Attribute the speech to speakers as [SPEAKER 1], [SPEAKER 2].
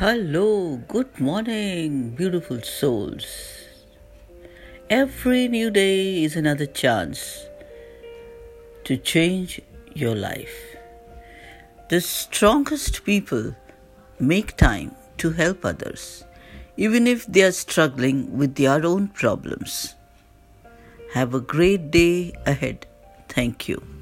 [SPEAKER 1] Hello, good morning, beautiful souls. Every new day is another chance to change your life. The strongest people make time to help others, even if they are struggling with their own problems. Have a great day ahead. Thank you.